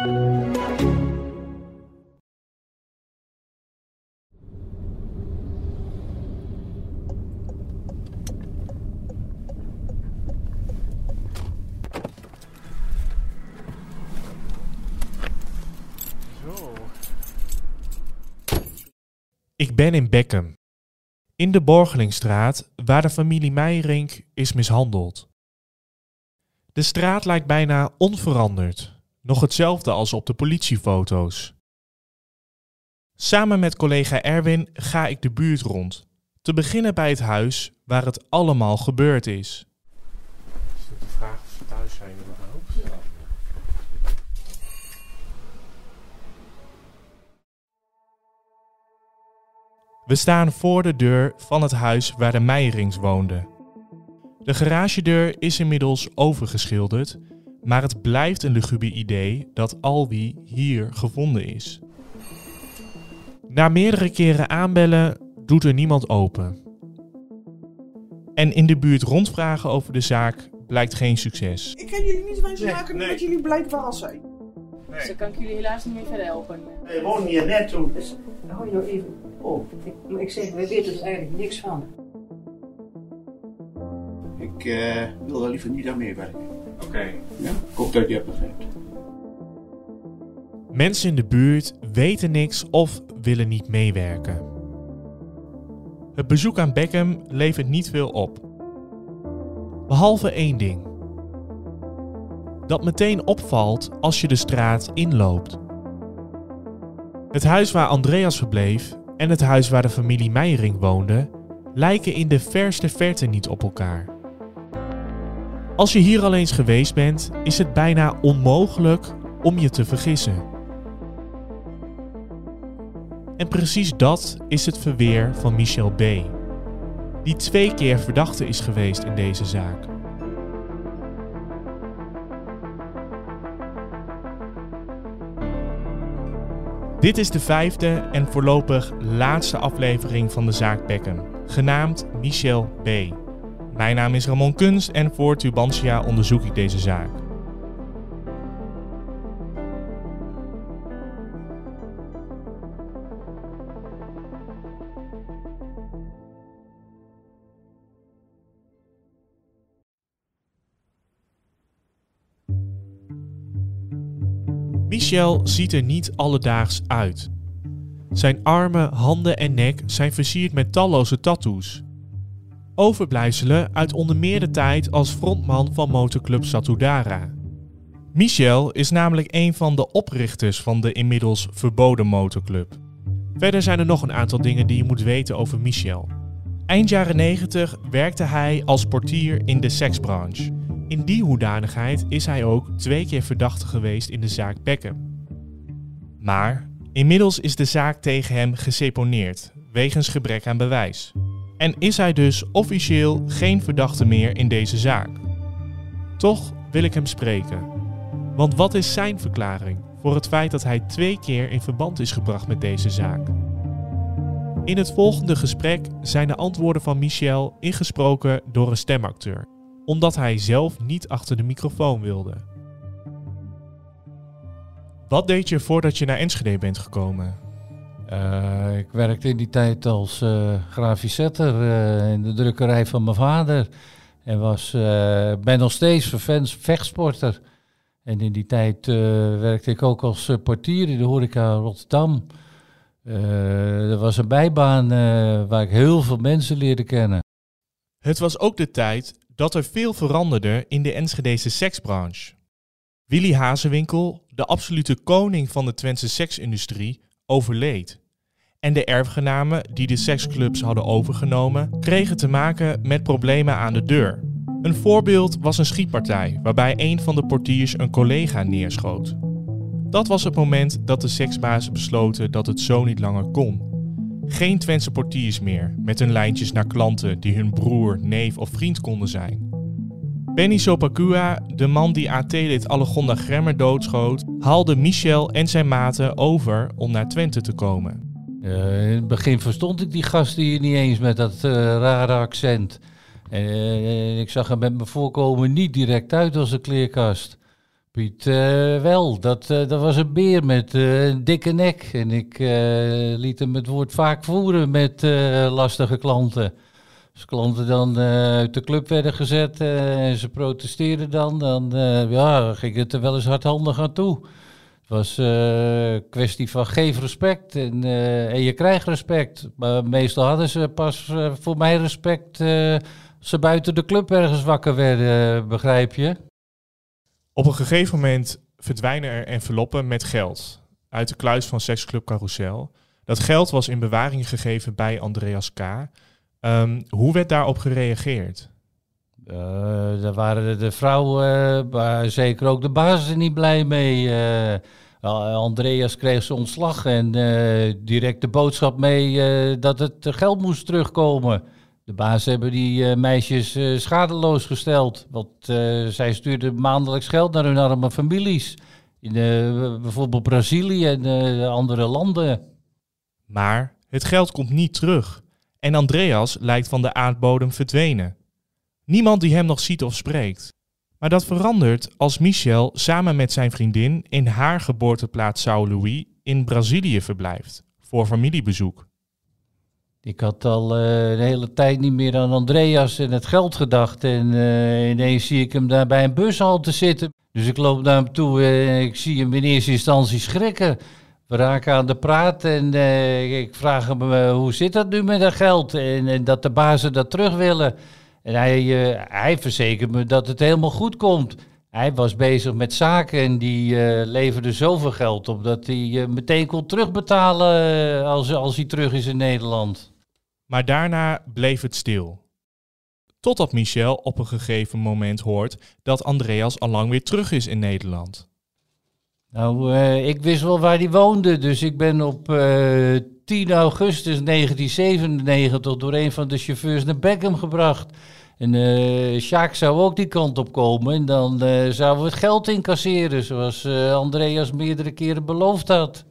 Ik ben in Beckham. In de Borgelingstraat, waar de familie Meijering is mishandeld. De straat lijkt bijna onveranderd. Nog hetzelfde als op de politiefoto's. Samen met collega Erwin ga ik de buurt rond. Te beginnen bij het huis waar het allemaal gebeurd is. Is het de vraag of ze thuis zijn überhaupt? We staan voor de deur van het huis waar de Meijerings woonden. De garagedeur is inmiddels overgeschilderd, maar het blijft een luguber idee dat Alwi hier gevonden is. Na meerdere keren aanbellen doet er niemand open. En in de buurt rondvragen over de zaak blijkt geen succes. Ik kan jullie niet wijs Nee, maken nee. dat jullie blijkbaar zijn. Dus dan kan ik jullie helaas niet meer verder helpen. Wij wonen hier net toen. Dus hou je nou even op. Ik, maar ik zeg, wij weten er eigenlijk niks van. Ik eh, wil daar liever niet aan meewerken. Oké. Ja? Ik dat je het begrijpt. Mensen in de buurt weten niks of willen niet meewerken. Het bezoek aan Beckham levert niet veel op. Behalve één ding. Dat meteen opvalt als je de straat inloopt. Het huis waar Andreas verbleef en het huis waar de familie Meijering woonde lijken in de verste verte niet op elkaar. Als je hier al eens geweest bent, is het bijna onmogelijk om je te vergissen. En precies dat is het verweer van Michel B., die twee keer verdachte is geweest in deze zaak. Dit is de vijfde en voorlopig laatste aflevering van de zaak Beckham, genaamd Michel B. Mijn naam is Ramon Kunst en voor Tubantia onderzoek ik deze zaak. Michel ziet er niet alledaags uit. Zijn armen, handen en nek zijn versierd met talloze tattoos. Overblijfselen uit onder meer de tijd als frontman van motorclub Satudara. Michel is namelijk een van de oprichters van de inmiddels verboden motorclub. Verder zijn er nog een aantal dingen die je moet weten over Michel. Eind jaren 90 werkte hij als portier in de seksbranche. In die hoedanigheid is hij ook twee keer verdachte geweest in de zaak Beckham. Maar inmiddels is de zaak tegen hem geseponeerd wegens gebrek aan bewijs. En is hij dus officieel geen verdachte meer in deze zaak. Toch wil ik hem spreken. Want wat is zijn verklaring voor het feit dat hij twee keer in verband is gebracht met deze zaak? In het volgende gesprek zijn de antwoorden van Michel ingesproken door een stemacteur, omdat hij zelf niet achter de microfoon wilde. Wat deed je voordat je naar Enschede bent gekomen? Eh, ik werkte in die tijd als eh grafisch eh, in de drukkerij van mijn vader. En was, ben nog steeds vervent vechtsporter. En in die tijd werkte ik ook als portier in de horeca Rotterdam. Er was een bijbaan waar ik heel veel mensen leerde kennen. Het was ook de tijd dat er veel veranderde in de Enschedese seksbranche. Willy Hazewinkel, de absolute koning van de Twentse seksindustrie, overleed. En de erfgenamen die de seksclubs hadden overgenomen, kregen te maken met problemen aan de deur. Een voorbeeld was een schietpartij waarbij een van de portiers een collega neerschoot. Dat was het moment dat de seksbazen besloten dat het zo niet langer kon. Geen Twentse portiers meer, met hun lijntjes naar klanten die hun broer, neef of vriend konden zijn. Benny Sopakua, de man die AT-lid Allegonda Gremmer doodschoot, haalde Michel en zijn maten over om naar Twente te komen. Eh, in het begin verstond ik die gast hier niet eens met dat eh, rare accent. En eh, ik zag hem met mijn voorkomen niet direct uit als een kleerkast. Piet wel. Dat, dat was een beer met een dikke nek. En ik liet hem het woord vaak voeren met lastige klanten. Als klanten dan eh, uit de club werden gezet eh, en ze protesteerden dan, dan eh, ja, ging het er wel eens hardhandig aan toe. Het was een kwestie van geef respect en, en je krijgt respect. Maar meestal hadden ze pas voor mij respect als ze buiten de club ergens wakker werden, begrijp je? Op een gegeven moment verdwijnen er enveloppen met geld uit de kluis van seksclub Carousel. Dat geld was in bewaring gegeven bij Andreas K. Ehm, hoe werd daarop gereageerd? Eh, daar waren de, vrouwen, maar zeker ook de baas er niet blij mee. Eh, Andreas kreeg zijn ontslag en eh, direct de boodschap mee eh, dat het geld moest terugkomen. De baas hebben die eh, meisjes eh, schadeloos gesteld. Want eh, zij stuurden maandelijks geld naar hun arme families. In eh, bijvoorbeeld Brazilië en eh, andere landen. Maar het geld komt niet terug en Andreas lijkt van de aardbodem verdwenen. Niemand die hem nog ziet of spreekt. Maar dat verandert als Michel samen met zijn vriendin in haar geboorteplaats São Luís in Brazilië verblijft voor familiebezoek. Ik had al eh, de hele tijd niet meer aan Andreas en het geld gedacht. En eh, ineens zie ik hem daar bij een bushalte zitten. Dus ik loop naar hem toe en ik zie hem in eerste instantie schrikken. We raken aan de praat en eh, ik vraag hem eh, hoe zit dat nu met dat geld? En, en dat de bazen dat terug willen. En hij, eh, hij verzekert me dat het helemaal goed komt. Hij was bezig met zaken en die leverde zoveel geld op dat hij meteen kon terugbetalen als, als hij terug is in Nederland. Maar daarna bleef het stil. Totdat Michel op een gegeven moment hoort dat Andreas al lang weer terug is in Nederland. Nou, eh, ik wist wel waar hij woonde, dus ik ben op eh 10 augustus 1997 door een van de chauffeurs naar Beckham gebracht. En eh Sjaak zou ook die kant op komen en dan eh, zouden we het geld incasseren, zoals eh, Andreas meerdere keren beloofd had.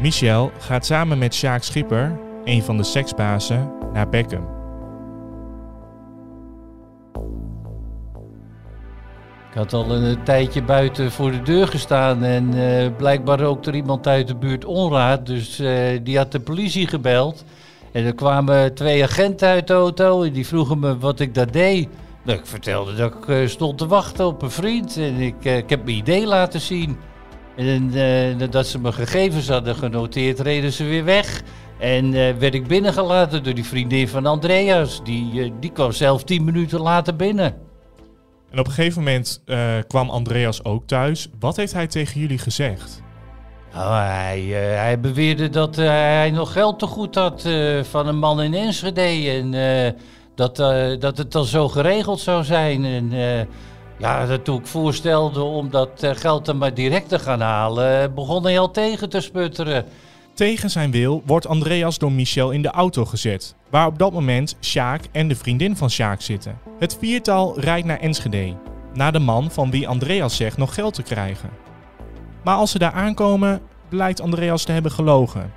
Michel gaat samen met Sjaak Schipper, een van de seksbazen, naar Beckham. Ik had al een tijdje buiten voor de deur gestaan en eh, blijkbaar rookte er iemand uit de buurt onraad. Dus eh, die had de politie gebeld. En er kwamen twee agenten uit de auto en die vroegen me wat ik daar deed. Nou, ik vertelde dat ik eh, stond te wachten op een vriend en ik, ik heb mijn idee laten zien. En nadat ze mijn gegevens hadden genoteerd, reden ze weer weg. En werd ik binnengelaten door die vriendin van Andreas. Die, die kwam zelf tien minuten later binnen. En op een gegeven moment eh, kwam Andreas ook thuis. Wat heeft hij tegen jullie gezegd? Nou, hij, eh, hij beweerde dat eh, hij nog geld te goed had van een man in Enschede. En dat, dat het dan zo geregeld zou zijn. En ja, dat toen ik voorstelde om dat geld dan maar direct te gaan halen, begon hij al tegen te sputteren. Tegen zijn wil wordt Andreas door Michel in de auto gezet, waar op dat moment Sjaak en de vriendin van Sjaak zitten. Het viertal rijdt naar Enschede, naar de man van wie Andreas zegt nog geld te krijgen. Maar als ze daar aankomen, blijkt Andreas te hebben gelogen.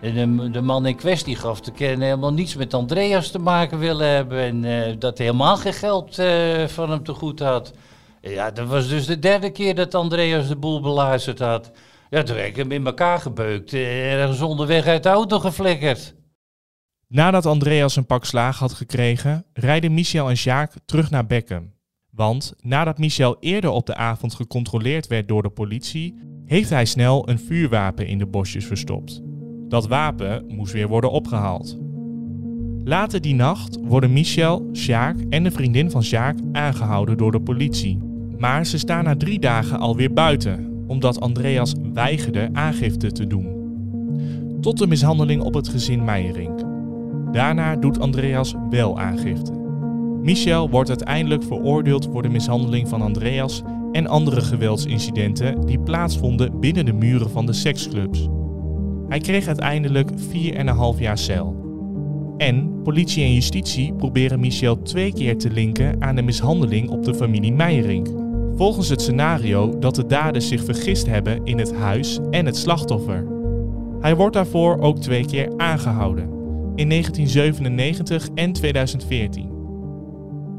En de, de man in kwestie gaf te kennen helemaal niets met Andreas te maken willen hebben. En eh, dat hij helemaal geen geld eh, van hem te goed had. Ja, dat was dus de derde keer dat Andreas de boel beluisterd had. Ja, toen ik hem in elkaar gebeukt en ergens onderweg uit de auto geflikkerd. Nadat Andreas een pak slaag had gekregen, rijden Michel en Sjaak terug naar Beckham. Want nadat Michel eerder op de avond gecontroleerd werd door de politie, heeft hij snel een vuurwapen in de bosjes verstopt. Dat wapen moest weer worden opgehaald. Later die nacht worden Michel, Sjaak en de vriendin van Sjaak aangehouden door de politie. Maar ze staan na drie dagen alweer buiten, omdat Andreas weigerde aangifte te doen. Tot de mishandeling op het gezin Meijerink. Daarna doet Andreas wel aangifte. Michel wordt uiteindelijk veroordeeld voor de mishandeling van Andreas en andere geweldsincidenten die plaatsvonden binnen de muren van de seksclubs. Hij kreeg uiteindelijk 4,5 jaar cel. En politie en justitie proberen Michel twee keer te linken aan de mishandeling op de familie Meijerink. Volgens het scenario dat de daders zich vergist hebben in het huis en het slachtoffer. Hij wordt daarvoor ook twee keer aangehouden, in 1997 en 2014.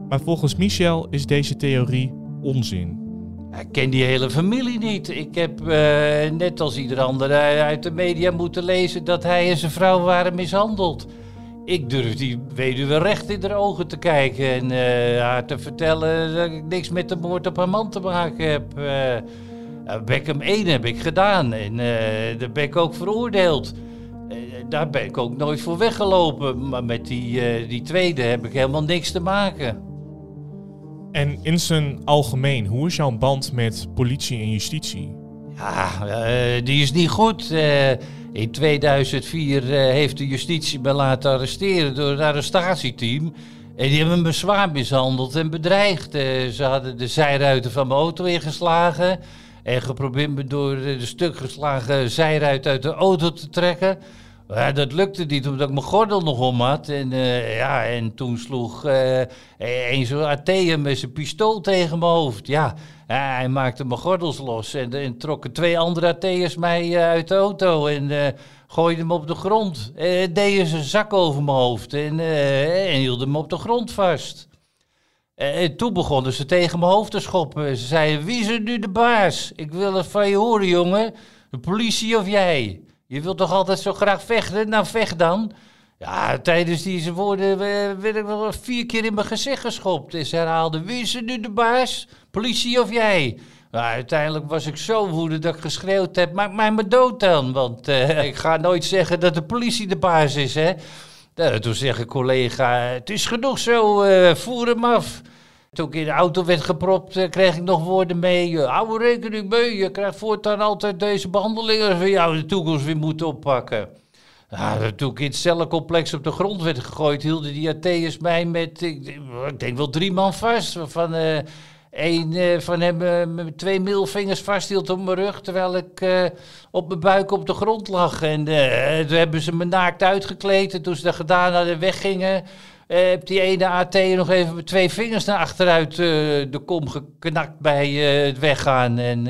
Maar volgens Michel is deze theorie onzin. Ik ken die hele familie niet. Ik heb eh, net als ieder ander uit de media moeten lezen dat hij en zijn vrouw waren mishandeld. Ik durf die weduwe recht in de ogen te kijken en eh, haar te vertellen dat ik niks met de moord op haar man te maken heb. Uh, Beckham 1 heb ik gedaan en daar ben ik ook veroordeeld. daar ben ik ook nooit voor weggelopen, maar met die, die tweede heb ik helemaal niks te maken. En in zijn algemeen, hoe is jouw band met politie en justitie? Ja, die is niet goed. In 2004 uh, heeft de justitie me laten arresteren door het arrestatieteam. En die hebben me zwaar mishandeld en bedreigd. ze hadden de zijruiten van mijn auto ingeslagen. En geprobeerd me door de stuk geslagen zijruit uit de auto te trekken. Ja, dat lukte niet, omdat ik mijn gordel nog om had. En, uh, ja, en toen sloeg uh, een zo'n AT'er met zijn pistool tegen mijn hoofd. Ja, hij maakte mijn gordels los en, en trokken twee andere AT'ers mij uit de auto en gooiden me op de grond. En deden ze een zak over mijn hoofd en, en hielden me op de grond vast. En toen begonnen ze tegen mijn hoofd te schoppen. Ze zeiden, wie is er nu de baas? Ik wil het van je horen, jongen. De politie of jij? Je wilt toch altijd zo graag vechten? Nou, vecht dan. Ja, tijdens deze woorden werd ik wel vier keer in mijn gezicht geschopt. Dus herhaalde, wie is er nu de baas? Politie of jij? Nou, uiteindelijk was ik zo woedend dat ik geschreeuwd heb, maak mij maar dood dan. Want uh, ik ga nooit zeggen dat de politie de baas is, hè. Nou, toen zeg ik collega, het is genoeg zo, uh, voer hem af. Toen ik in de auto werd gepropt, uh, kreeg ik nog woorden mee. Uh, hou rekening mee, je krijgt voortaan altijd deze behandelingen van jou de toekomst weer moeten oppakken. Toen ik in het cellencomplex op de grond werd gegooid, hielden die AT'ers mij met, ik, denk wel drie man vast. Van een van hem met twee middelvingers vasthield op mijn rug, terwijl ik op mijn buik op de grond lag. En toen hebben ze me naakt uitgekleed en toen ze dat gedaan hadden, weggingen heb die ene AT nog even met twee vingers naar achteruit uh, de kom geknakt bij uh, het weggaan. En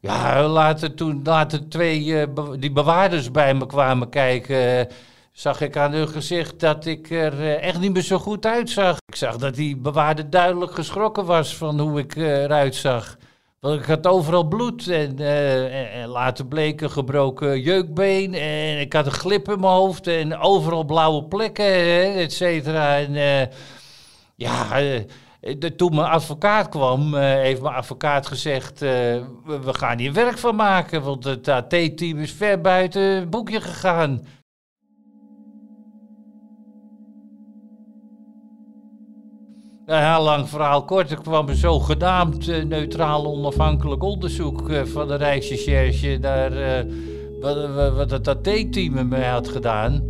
ja, later, toen later twee die bewaarders bij me kwamen kijken, zag ik aan hun gezicht dat ik er echt niet meer zo goed uitzag. Ik zag dat die bewaarder duidelijk geschrokken was van hoe ik eruit zag. Want ik had overal bloed en, uh, later bleek een gebroken jeukbeen en ik had een glip in mijn hoofd en overal blauwe plekken, et cetera. En uh, ja, uh, toen mijn advocaat kwam, heeft mijn advocaat gezegd, we, gaan hier werk van maken, want het AT-team is ver buiten het boekje gegaan. Ja, lang verhaal kort. Er kwam een zogenaamd uh, neutraal onafhankelijk onderzoek uh, van de Rijksrecherche naar uh, wat, wat, het AT-team mij had gedaan.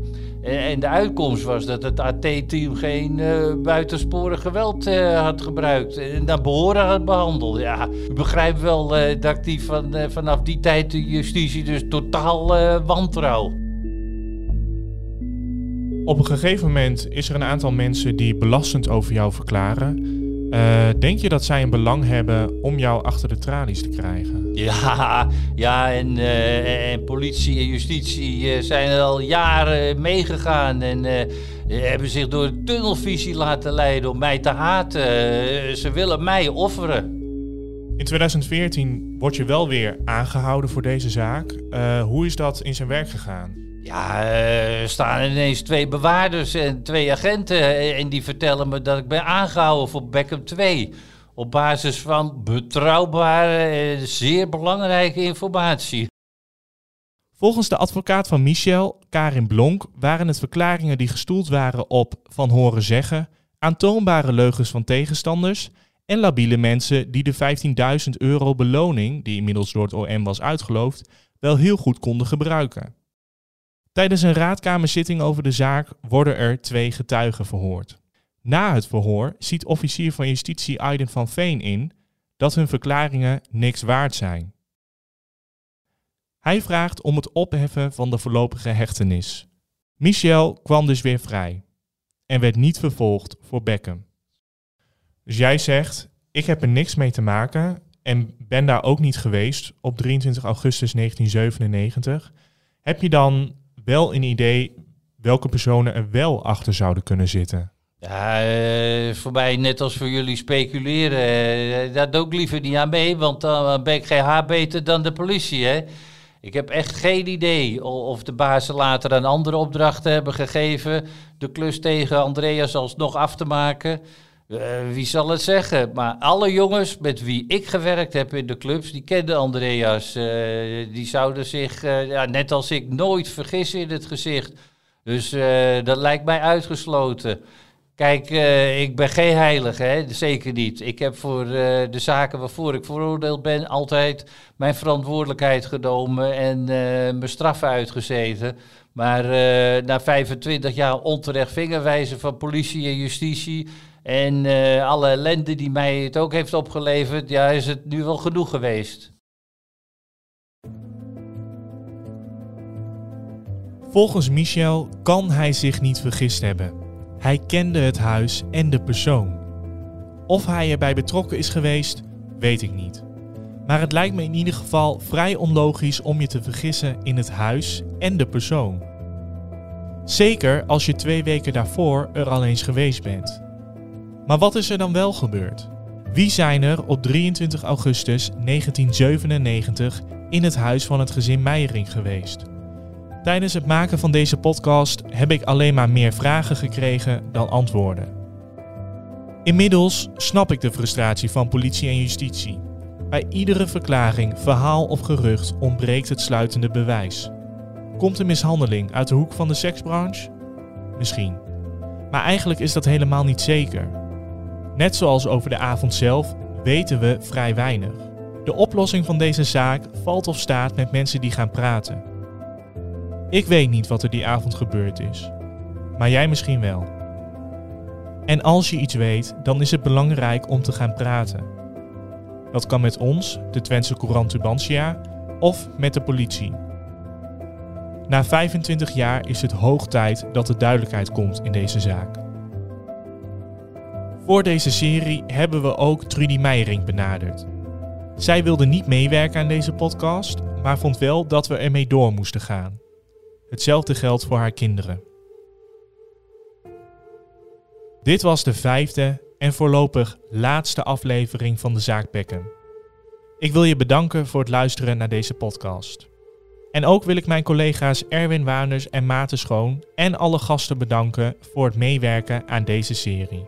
En, de uitkomst was dat het AT-team geen buitensporig geweld had gebruikt en naar behoren had behandeld. Ja, u begrijpt wel dat ik die van, vanaf die tijd de justitie dus totaal wantrouw. Op een gegeven moment is er een aantal mensen die belastend over jou verklaren. Uh, denk je dat zij een belang hebben om jou achter de tralies te krijgen? Ja, ja en, uh, en politie en justitie uh, zijn er al jaren meegegaan en hebben zich door de tunnelvisie laten leiden om mij te haten. ze willen mij offeren. In 2014 word je wel weer aangehouden voor deze zaak. hoe is dat in zijn werk gegaan? Ja, er uh, staan ineens twee bewaarders en twee agenten. En die vertellen me dat ik ben aangehouden voor Beckham 2. Op basis van betrouwbare en zeer belangrijke informatie. Volgens de advocaat van Michel, Karin Blonk, waren het verklaringen die gestoeld waren op van horen zeggen, aantoonbare leugens van tegenstanders en labiele mensen die de 15.000 euro beloning, die inmiddels door het OM was uitgeloofd, wel heel goed konden gebruiken. Tijdens een raadkamerzitting over de zaak worden er twee getuigen verhoord. Na het verhoor ziet officier van justitie Aiden van Veen in dat hun verklaringen niks waard zijn. Hij vraagt om het opheffen van de voorlopige hechtenis. Michel kwam dus weer vrij en werd niet vervolgd voor Beckham. Dus jij zegt, ik heb er niks mee te maken en ben daar ook niet geweest op 23 augustus 1997. Heb je dan wel een idee welke personen er wel achter zouden kunnen zitten? Ja, eh, voor mij net als voor jullie speculeren, eh, daar doe ik liever niet aan mee, want dan ben ik geen haar beter dan de politie, hè. Ik heb echt geen idee of de bazen later een andere opdrachten hebben gegeven, de klus tegen Andreas alsnog af te maken. Eh, wie zal het zeggen? Maar alle jongens met wie ik gewerkt heb in de clubs, die kenden Andreas. Eh, die zouden zich, eh, ja, net als ik, nooit vergissen in het gezicht. Dus dat lijkt mij uitgesloten. Kijk, ik ben geen heilige, hè? zeker niet. Ik heb voor de zaken waarvoor ik veroordeeld ben altijd mijn verantwoordelijkheid genomen en mijn straf uitgezeten. Maar na 25 jaar onterecht vingerwijzen van politie en justitie en eh, alle ellende die mij het ook heeft opgeleverd, ja, is het nu wel genoeg geweest. Volgens Michel kan hij zich niet vergist hebben. Hij kende het huis en de persoon. Of hij erbij betrokken is geweest, weet ik niet. Maar het lijkt me in ieder geval vrij onlogisch om je te vergissen in het huis en de persoon. Zeker als je twee weken daarvoor er al eens geweest bent. Maar wat is er dan wel gebeurd? Wie zijn er op 23 augustus 1997 in het huis van het gezin Meijering geweest? Tijdens het maken van deze podcast heb ik alleen maar meer vragen gekregen dan antwoorden. Inmiddels snap ik de frustratie van politie en justitie. Bij iedere verklaring, verhaal of gerucht ontbreekt het sluitende bewijs. Komt een mishandeling uit de hoek van de seksbranche? Misschien. Maar eigenlijk is dat helemaal niet zeker. Net zoals over de avond zelf weten we vrij weinig. De oplossing van deze zaak valt of staat met mensen die gaan praten. Ik weet niet wat er die avond gebeurd is, maar jij misschien wel. En als je iets weet, dan is het belangrijk om te gaan praten. Dat kan met ons, de Twentse Courant Tubantia, of met de politie. Na 25 jaar is het hoog tijd dat er duidelijkheid komt in deze zaak. Voor deze serie hebben we ook Trudy Meijering benaderd. Zij wilde niet meewerken aan deze podcast, maar vond wel dat we ermee door moesten gaan. Hetzelfde geldt voor haar kinderen. Dit was de vijfde en voorlopig laatste aflevering van de Zaak Bekken. Ik wil je bedanken voor het luisteren naar deze podcast. En ook wil ik mijn collega's Erwin Waanders en Maarten Schoon en alle gasten bedanken voor het meewerken aan deze serie.